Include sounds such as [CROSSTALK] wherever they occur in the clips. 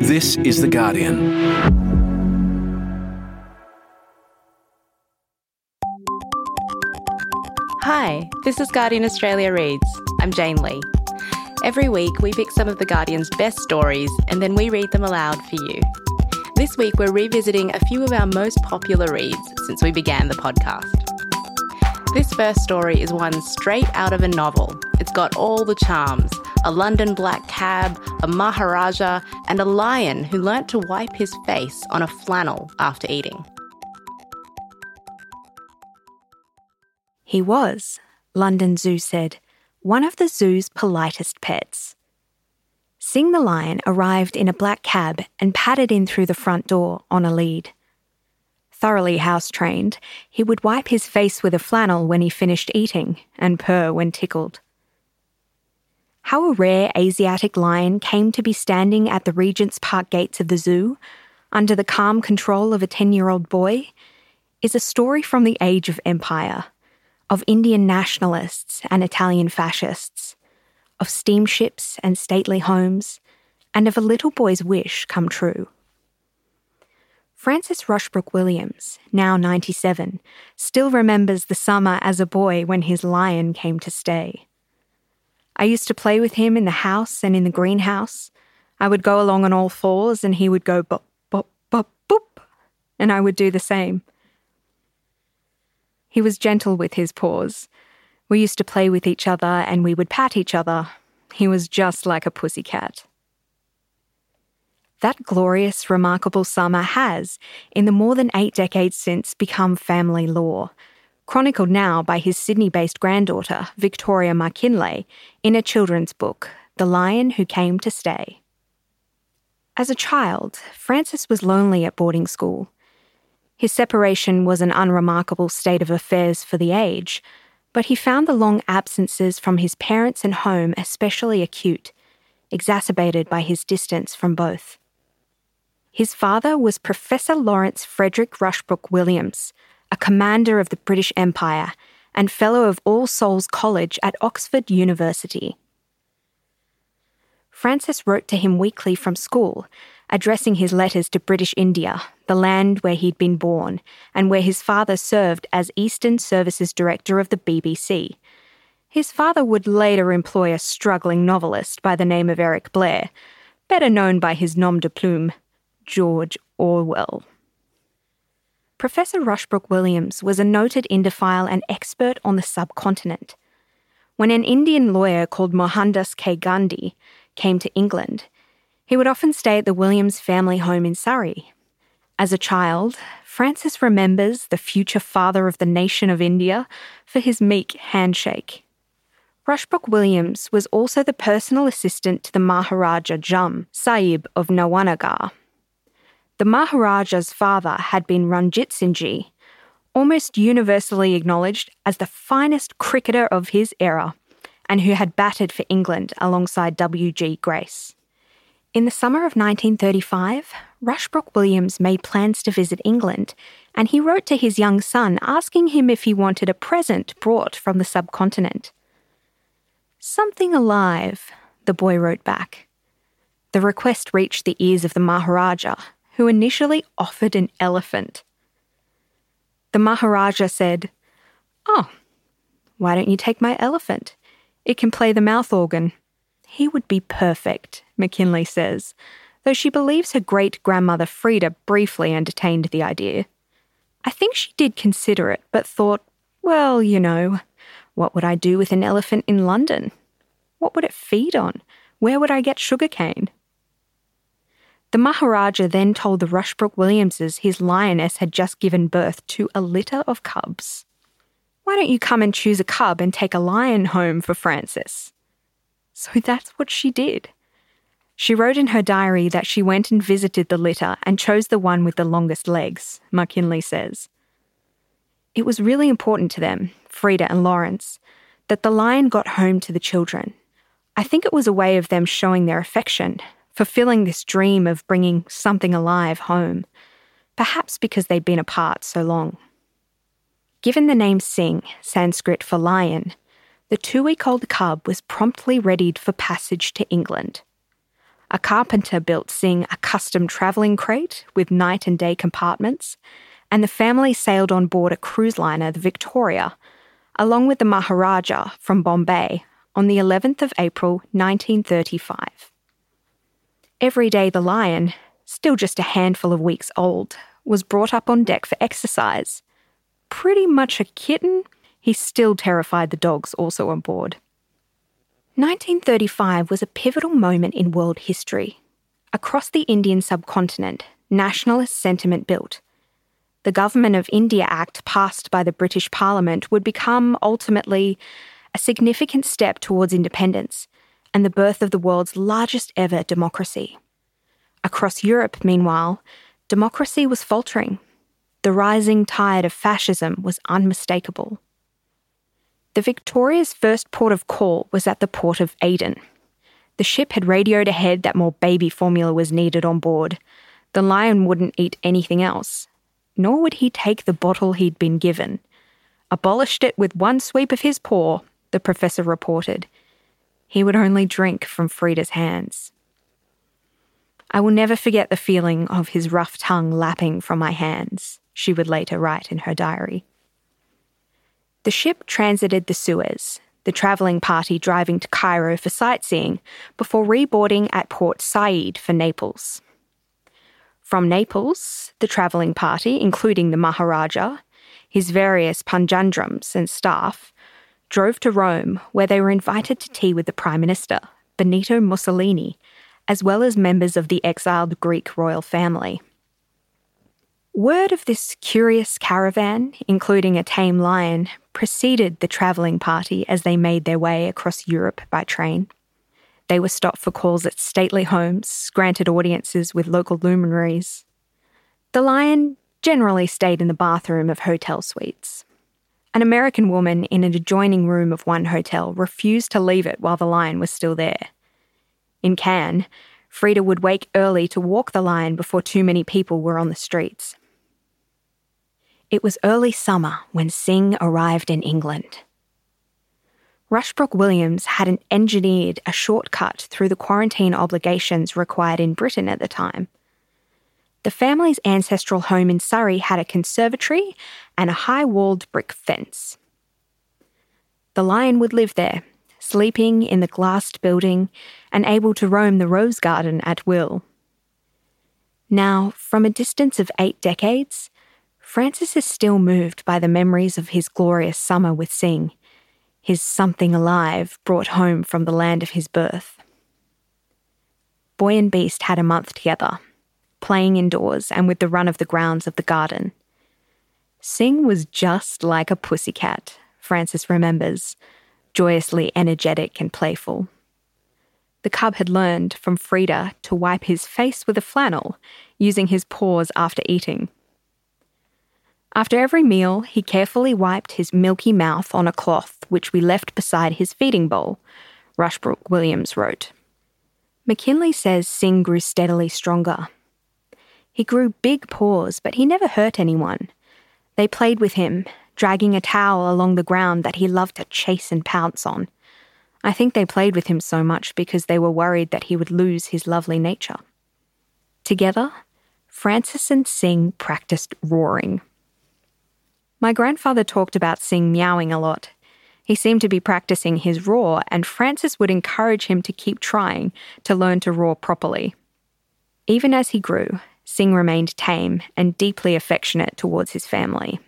This is The Guardian. Hi, this is Guardian Australia Reads. I'm Jane Lee. Every week, we pick some of The Guardian's best stories and then we read them aloud for you. This week, we're revisiting a few of our most popular reads since we began the podcast. This first story is one straight out of a novel. It's got all the charms a London black cab, a Maharaja, and a lion who learnt to wipe his face on a flannel after eating. He was, London Zoo said, one of the zoo's politest pets. Singh the lion arrived in a black cab and padded in through the front door on a lead. Thoroughly house trained, he would wipe his face with a flannel when he finished eating and purr when tickled. How a rare Asiatic lion came to be standing at the Regent's Park gates of the zoo, under the calm control of a 10 year old boy, is a story from the age of empire, of Indian nationalists and Italian fascists, of steamships and stately homes, and of a little boy's wish come true. Francis Rushbrook Williams, now 97, still remembers the summer as a boy when his lion came to stay. I used to play with him in the house and in the greenhouse. I would go along on all fours and he would go bop, bop, bop, boop, and I would do the same. He was gentle with his paws. We used to play with each other and we would pat each other. He was just like a pussy cat. That glorious, remarkable summer has, in the more than eight decades since, become family lore chronicled now by his Sydney based granddaughter, Victoria McKinlay, in a children's book, The Lion Who Came to Stay. As a child, Francis was lonely at boarding school. His separation was an unremarkable state of affairs for the age, but he found the long absences from his parents and home especially acute, exacerbated by his distance from both. His father was Professor Lawrence Frederick Rushbrook Williams, a commander of the British Empire and Fellow of All Souls College at Oxford University. Francis wrote to him weekly from school, addressing his letters to British India, the land where he'd been born, and where his father served as Eastern Services Director of the BBC. His father would later employ a struggling novelist by the name of Eric Blair, better known by his nom de plume, George Orwell. Professor Rushbrook Williams was a noted Indophile and expert on the subcontinent. When an Indian lawyer called Mohandas K. Gandhi came to England, he would often stay at the Williams family home in Surrey. As a child, Francis remembers the future father of the nation of India for his meek handshake. Rushbrook Williams was also the personal assistant to the Maharaja Jam Sahib of Nawanagar, the Maharaja's father had been Ranjitsinhji almost universally acknowledged as the finest cricketer of his era, and who had batted for England alongside W.G. Grace. In the summer of 1935, Rushbrook Williams made plans to visit England, and he wrote to his young son asking him if he wanted a present brought from the subcontinent. Something alive, the boy wrote back. The request reached the ears of the Maharaja, who initially offered an elephant. The Maharaja said, Oh, why don't you take my elephant? It can play the mouth organ. He would be perfect, McKinley says, though she believes her great grandmother Frida briefly entertained the idea. I think she did consider it, but thought, well, you know, what would I do with an elephant in London? What would it feed on? Where would I get sugarcane? The Maharaja then told the Rushbrook Williamses his lioness had just given birth to a litter of cubs. Why don't you come and choose a cub and take a lion home for Francis? So [LAUGHS] that's what she did. She wrote in her diary that she went and visited the litter and chose the one with the longest legs, McKinley says. It was really important to them, Frida and Lawrence, that the lion got home to the children. I think it was a way of them showing their affection fulfilling this dream of bringing something alive home, perhaps because they'd been apart so long. Given the name Singh, Sanskrit for lion, the two week old cub was promptly readied for passage to England. A carpenter built Singh a custom travelling crate with night and day compartments, and the family sailed on board a cruise liner, the Victoria, along with the Maharaja from Bombay on the 11th of April 1935. Every day, the lion, still just a handful of weeks old, was brought up on deck for exercise. Pretty much a kitten, he still terrified the dogs also on board. 1935 was a pivotal moment in world history. Across the Indian subcontinent, nationalist sentiment built. The Government of India Act passed by the British Parliament would become ultimately a significant step towards independence and the birth of the world's largest ever democracy. Across Europe, meanwhile, democracy was faltering. The rising tide of fascism was unmistakable. The Victoria's first port of call was at the port of Aden. The ship had radioed ahead that more baby formula was needed on board. The lion wouldn't eat anything else, nor would he take the bottle he'd been given. Abolished it with one sweep of his paw, the professor reported. He would only drink from Frida's hands. I will never forget the feeling of his rough tongue lapping from my hands, she would later write in her diary. The ship transited the Suez, the travelling party driving to Cairo for sightseeing before reboarding at Port Said for Naples. From Naples, the travelling party, including the Maharaja, his various panjandrums and staff, drove to Rome, where they were invited to tea with the Prime Minister, Benito Mussolini, as well as members of the exiled Greek royal family. Word of this curious caravan, including a tame lion, preceded the travelling party as they made their way across Europe by train. They were stopped for calls at stately homes, granted audiences with local luminaries. The lion generally stayed in the bathroom of hotel suites. An American woman in an adjoining room of one hotel refused to leave it while the lion was still there. In Cannes, Frida would wake early to walk the lion before too many people were on the streets. It was early summer when Singh arrived in England. Rushbrook Williams hadn't engineered a shortcut through the quarantine obligations required in Britain at the time. The family's ancestral home in Surrey had a conservatory and a high walled brick fence. The lion would live there, sleeping in the glassed building and able to roam the rose garden at will. Now, from a distance of eight decades, Francis is still moved by the memories of his glorious summer with Singh, his something alive brought home from the land of his birth. Boy and Beast had a month together, playing indoors and with the run of the grounds of the garden. Singh was just like a pussycat, Francis remembers, joyously energetic and playful. The cub had learned from Frida to wipe his face with a flannel, using his paws after eating. After every meal, he carefully wiped his milky mouth on a cloth which we left beside his feeding bowl, Rushbrook Williams wrote. McKinley says Singh grew steadily stronger. He grew big paws, but he never hurt anyone. They played with him, dragging a towel along the ground that he loved to chase and pounce on. I think they played with him so much because they were worried that he would lose his lovely nature. Together, Francis and Singh practiced roaring. My grandfather talked about Singh meowing a lot. He seemed to be practicing his roar, and Francis would encourage him to keep trying to learn to roar properly. Even as he grew, Singh remained tame and deeply affectionate towards his family.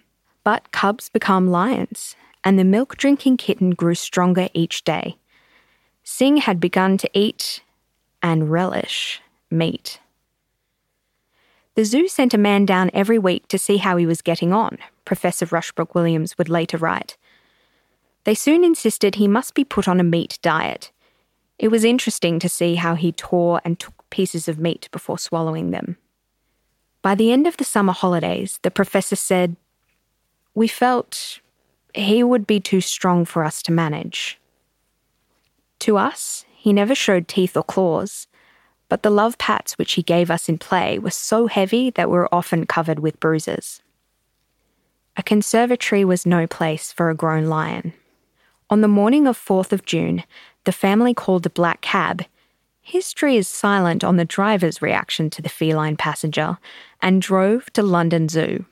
But cubs become lions, and the milk drinking kitten grew stronger each day. Singh had begun to eat and relish meat. The zoo sent a man down every week to see how he was getting on, Professor Rushbrook Williams would later write. They soon insisted he must be put on a meat diet. It was interesting to see how he tore and took pieces of meat before swallowing them. By the end of the summer holidays, the professor said, We felt he would be too strong for us to manage. To us, he never showed teeth or claws, but the love pats which he gave us in play were so heavy that we were often covered with bruises. A conservatory was no place for a grown lion. On the morning of 4th of June, the family called a black cab. History is silent on the driver's reaction to the feline passenger and drove to London Zoo.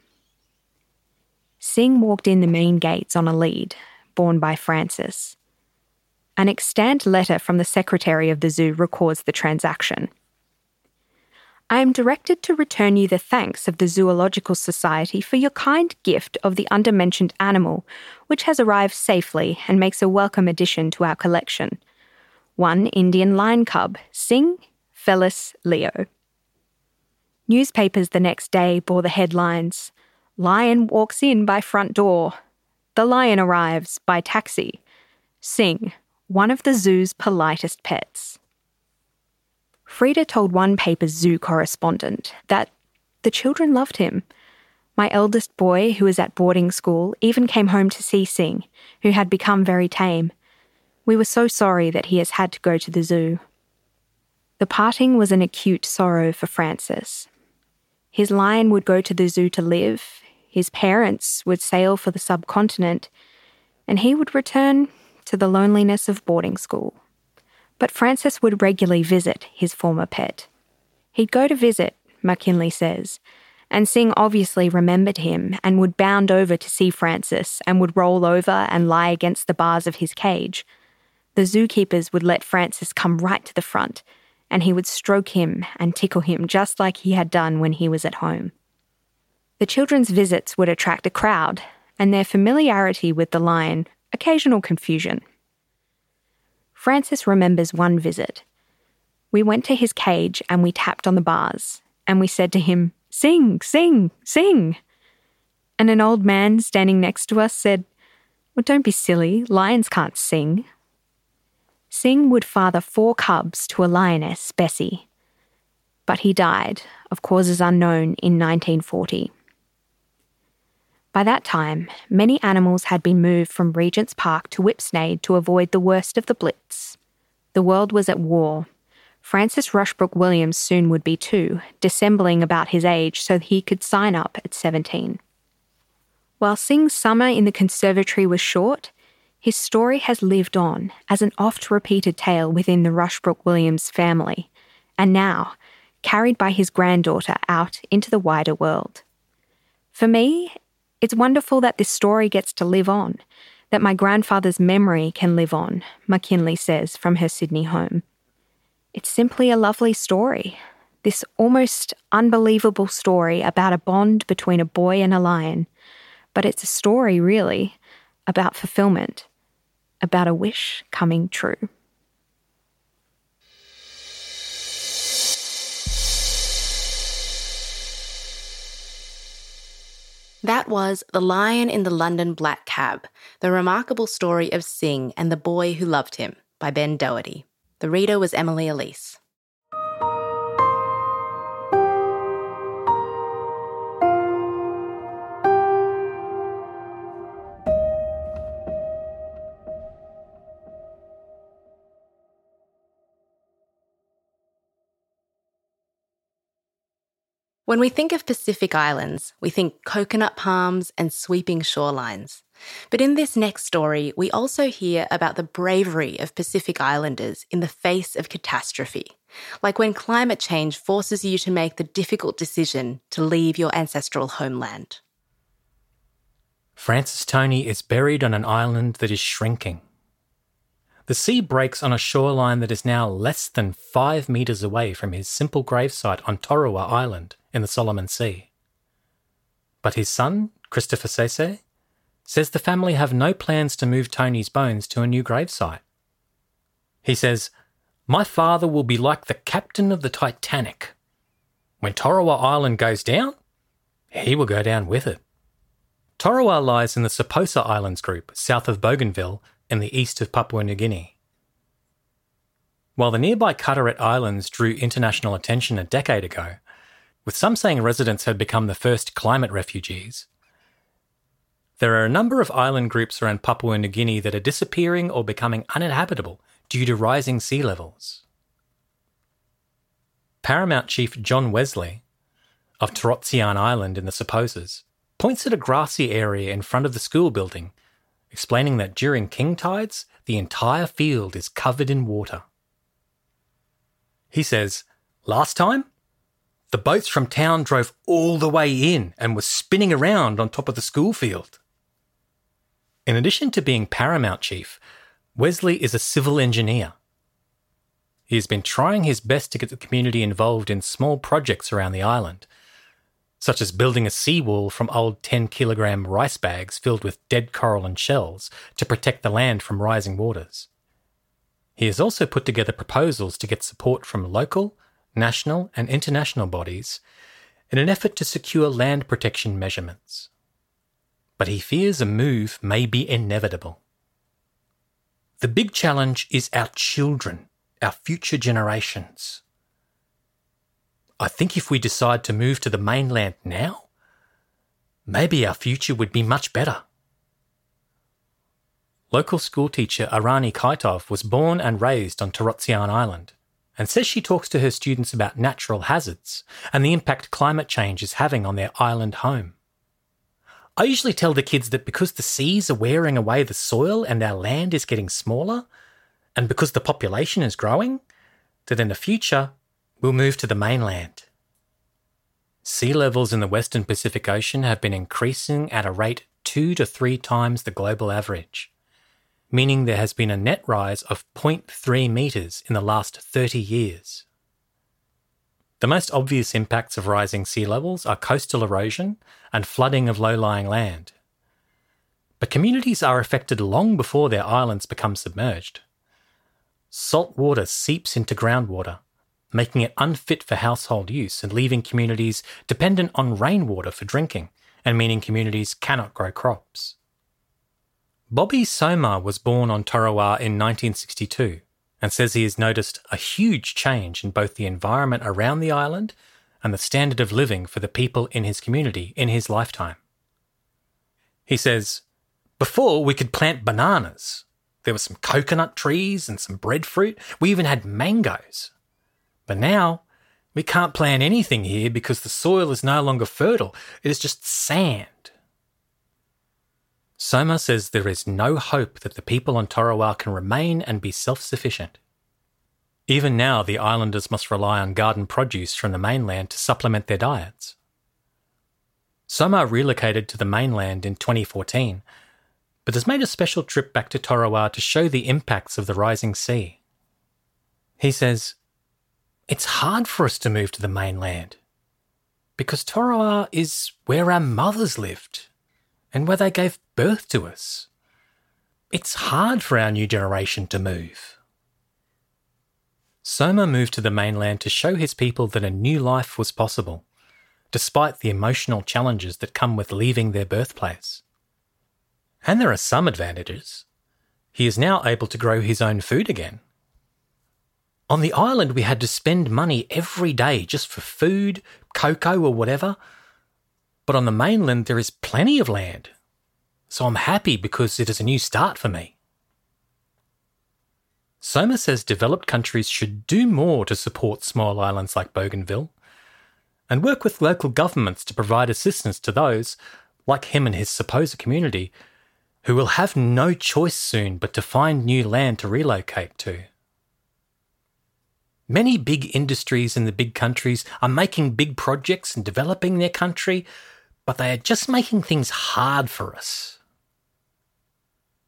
Singh walked in the main gates on a lead, borne by Francis. An extant letter from the secretary of the zoo records the transaction. I am directed to return you the thanks of the Zoological Society for your kind gift of the undermentioned animal, which has arrived safely and makes a welcome addition to our collection. One Indian lion cub, Singh, Felis, Leo. Newspapers the next day bore the headlines Lion walks in by front door. The lion arrives by taxi. Singh, one of the zoo's politest pets. Frida told one paper's zoo correspondent that the children loved him. My eldest boy, who was at boarding school, even came home to see Singh, who had become very tame. We were so sorry that he has had to go to the zoo. The parting was an acute sorrow for Francis. His lion would go to the zoo to live, his parents would sail for the subcontinent, and he would return to the loneliness of boarding school but Francis would regularly visit his former pet. He'd go to visit, McKinley says, and Singh obviously remembered him and would bound over to see Francis and would roll over and lie against the bars of his cage. The zookeepers would let Francis come right to the front, and he would stroke him and tickle him just like he had done when he was at home. The children's visits would attract a crowd, and their familiarity with the lion occasional confusion. Francis remembers one visit. We went to his cage and we tapped on the bars, and we said to him, Sing, sing, sing. And an old man standing next to us said, Well, don't be silly, lions can't sing. Singh would father four cubs to a lioness, Bessie. But he died, of causes unknown, in 1940. By that time, many animals had been moved from Regent's Park to Whipsnade to avoid the worst of the Blitz. The world was at war. Francis Rushbrook Williams soon would be too, dissembling about his age so he could sign up at 17. While Singh's summer in the conservatory was short, his story has lived on as an oft repeated tale within the Rushbrook Williams family, and now carried by his granddaughter out into the wider world. For me, it's wonderful that this story gets to live on, that my grandfather's memory can live on, McKinley says from her Sydney home. It's simply a lovely story. This almost unbelievable story about a bond between a boy and a lion. But it's a story, really, about fulfillment, about a wish coming true. That was The Lion in the London Black Cab, the remarkable story of Singh and the boy who loved him by Ben Doherty. The reader was Emily Elise. When we think of Pacific Islands, we think coconut palms and sweeping shorelines. But in this next story, we also hear about the bravery of Pacific Islanders in the face of catastrophe, like when climate change forces you to make the difficult decision to leave your ancestral homeland. Francis Tony is buried on an island that is shrinking. The sea breaks on a shoreline that is now less than five metres away from his simple gravesite on Torowa Island in the Solomon Sea. But his son, Christopher Sese, says the family have no plans to move Tony's bones to a new gravesite. He says, My father will be like the captain of the Titanic. When Torowa Island goes down, he will go down with it. Torowa lies in the Saposa Islands group, south of Bougainville, in the east of Papua New Guinea. While the nearby Carteret Islands drew international attention a decade ago, with some saying residents had become the first climate refugees. There are a number of island groups around Papua New Guinea that are disappearing or becoming uninhabitable due to rising sea levels. Paramount Chief John Wesley of Torotzian Island in the Saposas points at a grassy area in front of the school building, explaining that during king tides, the entire field is covered in water. He says, Last time, the boats from town drove all the way in and were spinning around on top of the school field. In addition to being Paramount Chief, Wesley is a civil engineer. He has been trying his best to get the community involved in small projects around the island, such as building a seawall from old 10 kilogram rice bags filled with dead coral and shells to protect the land from rising waters. He has also put together proposals to get support from local, national, and international bodies in an effort to secure land protection measurements. But he fears a move may be inevitable. The big challenge is our children, our future generations. I think if we decide to move to the mainland now, maybe our future would be much better. Local schoolteacher Arani Kaitov was born and raised on Torotsian Island and says she talks to her students about natural hazards and the impact climate change is having on their island home. I usually tell the kids that because the seas are wearing away the soil and our land is getting smaller, and because the population is growing, that in the future we'll move to the mainland. Sea levels in the Western Pacific Ocean have been increasing at a rate two to three times the global average meaning there has been a net rise of 0.3 metres in the last 30 years. The most obvious impacts of rising sea levels are coastal erosion and flooding of low lying land. But communities are affected long before their islands become submerged. Salt water seeps into groundwater, making it unfit for household use and leaving communities dependent on rainwater for drinking, and meaning communities cannot grow crops. Bobby Soma was born on Tarawa in 1962 and says he has noticed a huge change in both the environment around the island and the standard of living for the people in his community in his lifetime. He says, Before we could plant bananas. There were some coconut trees and some breadfruit. We even had mangoes. But now we can't plant anything here because the soil is no longer fertile. It is just sand. Soma says there is no hope that the people on Tarawa can remain and be self sufficient. Even now, the islanders must rely on garden produce from the mainland to supplement their diets. Soma relocated to the mainland in 2014, but has made a special trip back to Tarawa to show the impacts of the rising sea. He says, It's hard for us to move to the mainland because Tarawa is where our mothers lived and where they gave birth to us. It's hard for our new generation to move. Soma moved to the mainland to show his people that a new life was possible, despite the emotional challenges that come with leaving their birthplace. And there are some advantages. He is now able to grow his own food again. On the island, we had to spend money every day just for food, cocoa, or whatever, but on the mainland, there is plenty of land. So I'm happy because it is a new start for me. Soma says developed countries should do more to support small islands like Bougainville and work with local governments to provide assistance to those, like him and his Saposa community, who will have no choice soon but to find new land to relocate to. Many big industries in the big countries are making big projects and developing their country but they are just making things hard for us.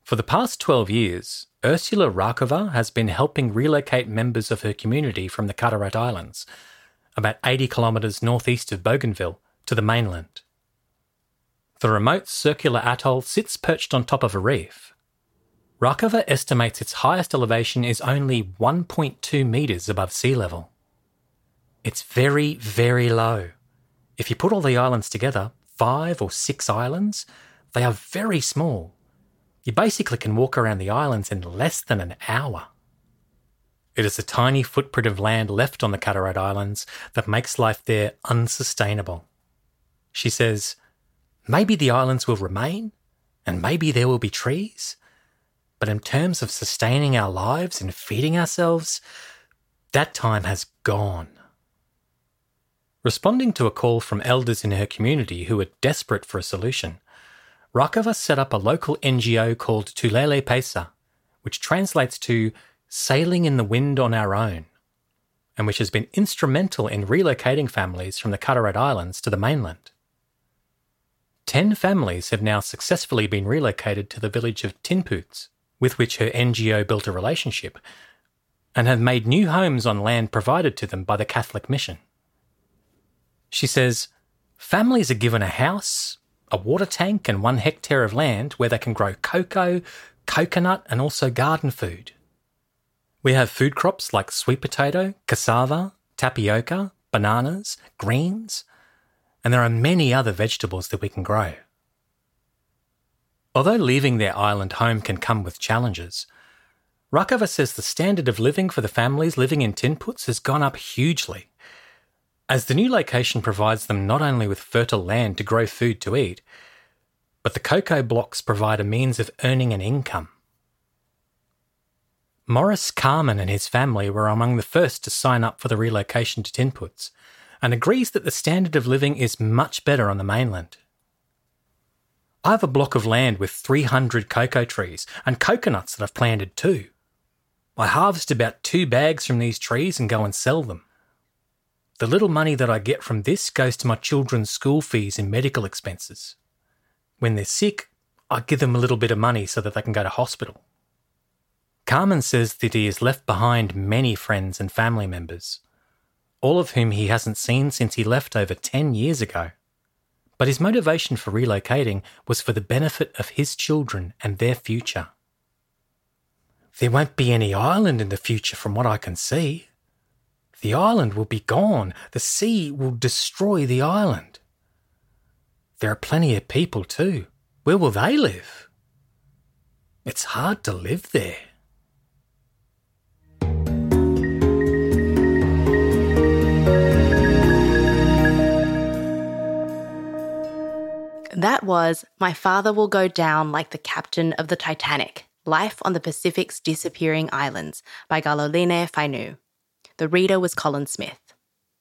For the past 12 years, Ursula Rakova has been helping relocate members of her community from the Carteret Islands, about 80 kilometres northeast of Bougainville, to the mainland. The remote circular atoll sits perched on top of a reef. Rakova estimates its highest elevation is only 1.2 metres above sea level. It's very, very low. If you put all the islands together, five or six islands, they are very small. You basically can walk around the islands in less than an hour. It is a tiny footprint of land left on the Carteret Islands that makes life there unsustainable. She says, maybe the islands will remain, and maybe there will be trees, but in terms of sustaining our lives and feeding ourselves, that time has gone. Responding to a call from elders in her community who were desperate for a solution, Rakova set up a local NGO called Tulele Peisa, which translates to sailing in the wind on our own. and which has been instrumental in relocating families from the Carteret Islands to the mainland. Ten families have now successfully been relocated to the village of Tinputz, with which her NGO built a relationship, and have made new homes on land provided to them by the Catholic Mission. She says, Families are given a house, a water tank, and one hectare of land where they can grow cocoa, coconut, and also garden food. We have food crops like sweet potato, cassava, tapioca, bananas, greens, and there are many other vegetables that we can grow. Although leaving their island home can come with challenges, Rakova says the standard of living for the families living in Tinputz has gone up hugely. As the new location provides them not only with fertile land to grow food to eat, but the cocoa blocks provide a means of earning an income. Morris Carman and his family were among the first to sign up for the relocation to Tinputz and agrees that the standard of living is much better on the mainland. I have a block of land with 300 cocoa trees and coconuts that I've planted too. I harvest about two bags from these trees and go and sell them. The little money that I get from this goes to my children's school fees and medical expenses. When they're sick, I give them a little bit of money so that they can go to hospital. Carmen says that he has left behind many friends and family members, all of whom he hasn't seen since he left over 10 years ago. But his motivation for relocating was for the benefit of his children and their future. There won't be any island in the future from what I can see. The island will be gone. The sea will destroy the island. There are plenty of people too. Where will they live? It's hard to live there. That was My Father Will Go Down Like the Captain of the Titanic Life on the Pacific's Disappearing Islands by Galoline Fainu. The reader was Colin Smith.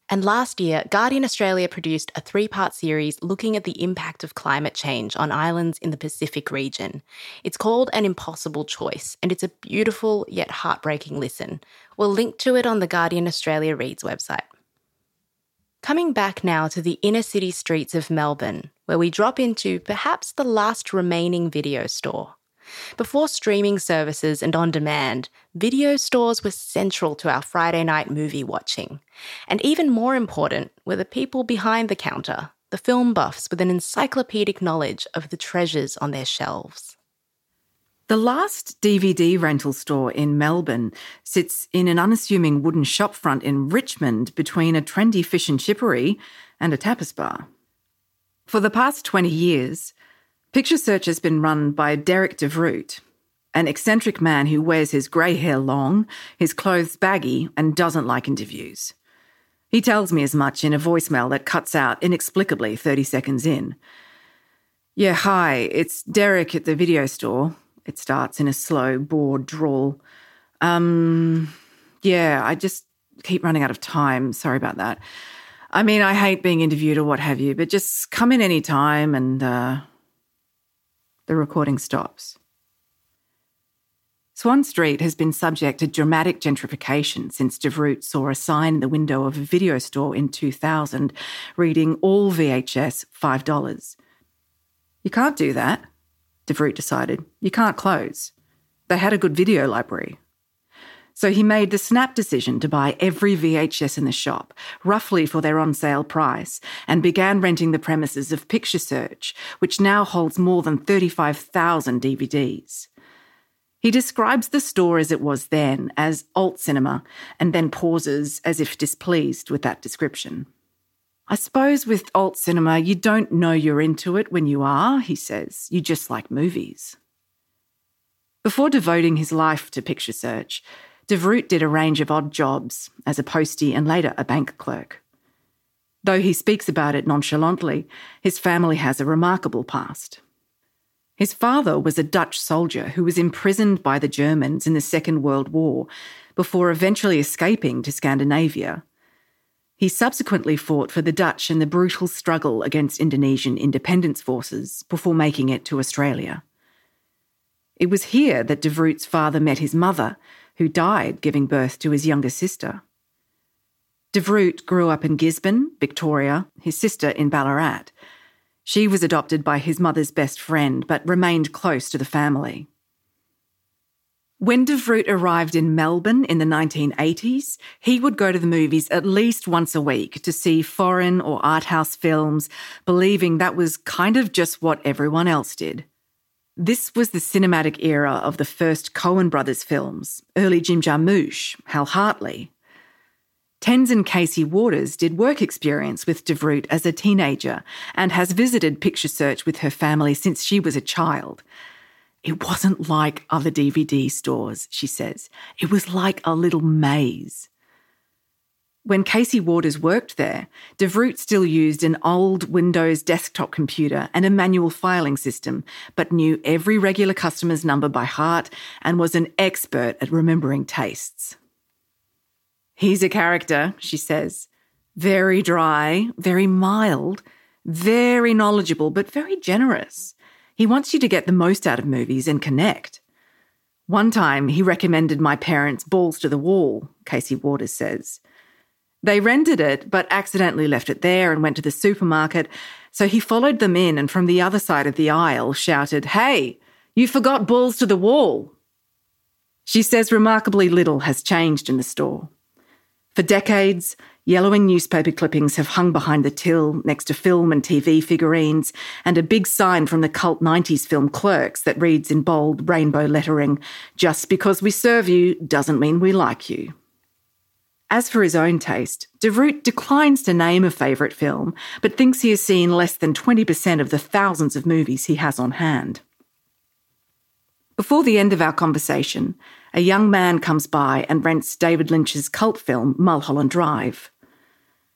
And last year, Guardian Australia produced a three part series looking at the impact of climate change on islands in the Pacific region. It's called An Impossible Choice, and it's a beautiful yet heartbreaking listen. We'll link to it on the Guardian Australia Reads website. Coming back now to the inner city streets of Melbourne, where we drop into perhaps the last remaining video store. Before streaming services and on demand, video stores were central to our Friday night movie watching. And even more important were the people behind the counter, the film buffs with an encyclopedic knowledge of the treasures on their shelves. The last DVD rental store in Melbourne sits in an unassuming wooden shopfront in Richmond between a trendy fish and chippery and a tapas bar. For the past 20 years, Picture Search has been run by Derek DeVroot, an eccentric man who wears his grey hair long, his clothes baggy, and doesn't like interviews. He tells me as much in a voicemail that cuts out inexplicably 30 seconds in. Yeah, hi, it's Derek at the video store. It starts in a slow, bored drawl. Um, yeah, I just keep running out of time. Sorry about that. I mean, I hate being interviewed or what have you, but just come in any time and uh, the recording stops. Swan Street has been subject to dramatic gentrification since DeVroot saw a sign in the window of a video store in 2000 reading all VHS $5. You can't do that. DeVroot decided. You can't close. They had a good video library. So he made the snap decision to buy every VHS in the shop, roughly for their on sale price, and began renting the premises of Picture Search, which now holds more than 35,000 DVDs. He describes the store as it was then, as alt cinema, and then pauses as if displeased with that description. I suppose with alt cinema, you don't know you're into it when you are, he says. You just like movies. Before devoting his life to picture search, DeVroot did a range of odd jobs as a postie and later a bank clerk. Though he speaks about it nonchalantly, his family has a remarkable past. His father was a Dutch soldier who was imprisoned by the Germans in the Second World War before eventually escaping to Scandinavia he subsequently fought for the Dutch in the brutal struggle against Indonesian independence forces before making it to Australia. It was here that DeVroot's father met his mother, who died giving birth to his younger sister. DeVroot grew up in Gisborne, Victoria, his sister in Ballarat. She was adopted by his mother's best friend, but remained close to the family. When DeVroot arrived in Melbourne in the 1980s, he would go to the movies at least once a week to see foreign or art house films, believing that was kind of just what everyone else did. This was the cinematic era of the first Coen brothers films, early Jim Jarmusch, Hal Hartley. Tenzin Casey Waters did work experience with DeVroot as a teenager and has visited Picture Search with her family since she was a child. It wasn't like other DVD stores, she says. It was like a little maze. When Casey Waters worked there, DeVroot still used an old Windows desktop computer and a manual filing system, but knew every regular customer's number by heart and was an expert at remembering tastes. He's a character, she says. Very dry, very mild, very knowledgeable, but very generous. He wants you to get the most out of movies and connect. One time, he recommended my parents Balls to the Wall, Casey Waters says. They rented it, but accidentally left it there and went to the supermarket, so he followed them in and from the other side of the aisle shouted, Hey, you forgot Balls to the Wall. She says remarkably little has changed in the store. For decades, Yellowing newspaper clippings have hung behind the till next to film and TV figurines, and a big sign from the cult 90s film Clerks that reads in bold rainbow lettering Just because we serve you doesn't mean we like you. As for his own taste, De DeVroot declines to name a favourite film, but thinks he has seen less than 20% of the thousands of movies he has on hand. Before the end of our conversation, a young man comes by and rents David Lynch's cult film Mulholland Drive.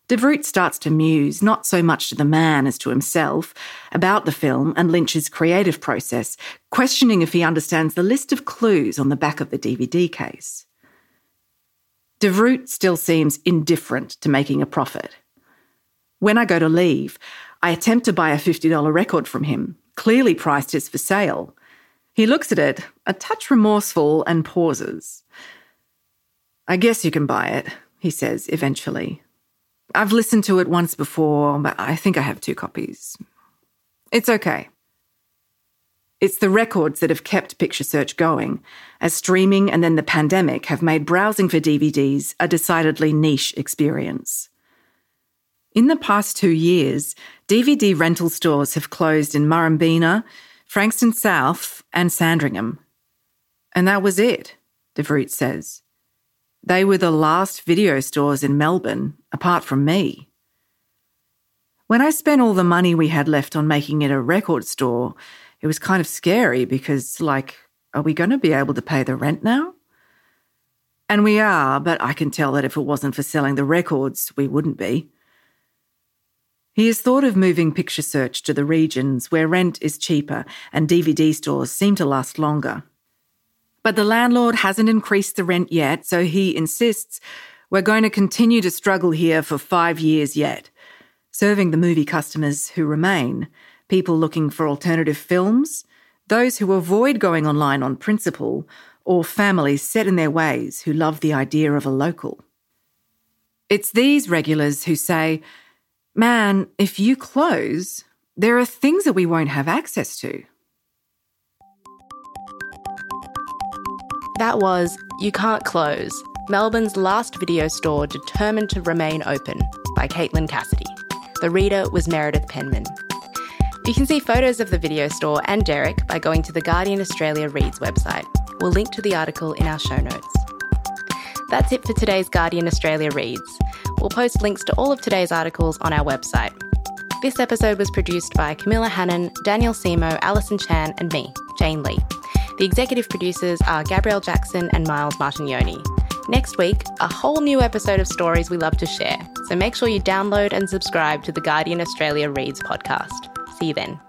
De DeVroot starts to muse, not so much to the man as to himself, about the film and Lynch's creative process, questioning if he understands the list of clues on the back of the DVD case. DeVroot still seems indifferent to making a profit. When I go to leave, I attempt to buy a $50 record from him, clearly priced as for sale. He looks at it, a touch remorseful, and pauses. I guess you can buy it, he says eventually. I've listened to it once before, but I think I have two copies. It's okay. It's the records that have kept Picture Search going, as streaming and then the pandemic have made browsing for DVDs a decidedly niche experience. In the past two years, DVD rental stores have closed in Murrumbeena, Frankston South, and Sandringham. And that was it, De DeVroot says. They were the last video stores in Melbourne, apart from me. When I spent all the money we had left on making it a record store, it was kind of scary because, like, are we going to be able to pay the rent now? And we are, but I can tell that if it wasn't for selling the records, we wouldn't be. He has thought of moving Picture Search to the regions where rent is cheaper and DVD stores seem to last longer. But the landlord hasn't increased the rent yet, so he insists we're going to continue to struggle here for five years yet, serving the movie customers who remain, people looking for alternative films, those who avoid going online on principle, or families set in their ways who love the idea of a local. It's these regulars who say, Man, if you close, there are things that we won't have access to. That was You Can't Close, Melbourne's last video store determined to remain open by Caitlin Cassidy. The reader was Meredith Penman. You can see photos of the video store and Derek by going to the Guardian Australia Reads website. We'll link to the article in our show notes. That's it for today's Guardian Australia Reads. We'll post links to all of today's articles on our website. This episode was produced by Camilla Hannon, Daniel Simo, Alison Chan, and me, Jane Lee. The executive producers are Gabrielle Jackson and Miles Martignoni. Next week, a whole new episode of Stories We Love to Share. So make sure you download and subscribe to the Guardian Australia Reads podcast. Then.